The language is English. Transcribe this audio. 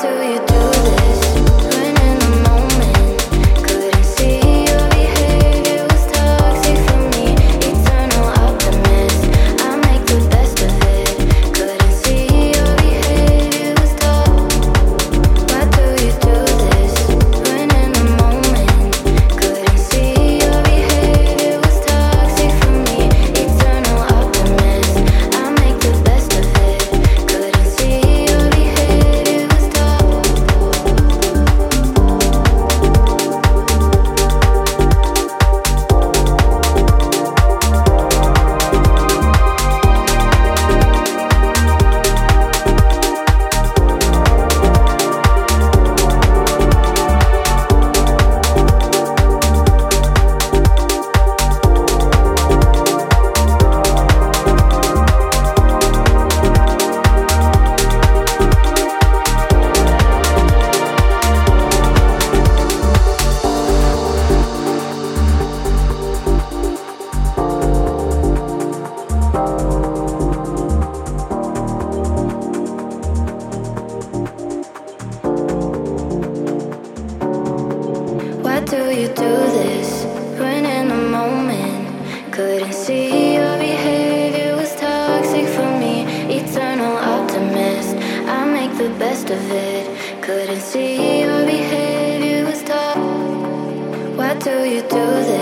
do you do? See your behavior was toxic for me. Eternal optimist, I make the best of it. Couldn't see your behavior was toxic. Why do you do this?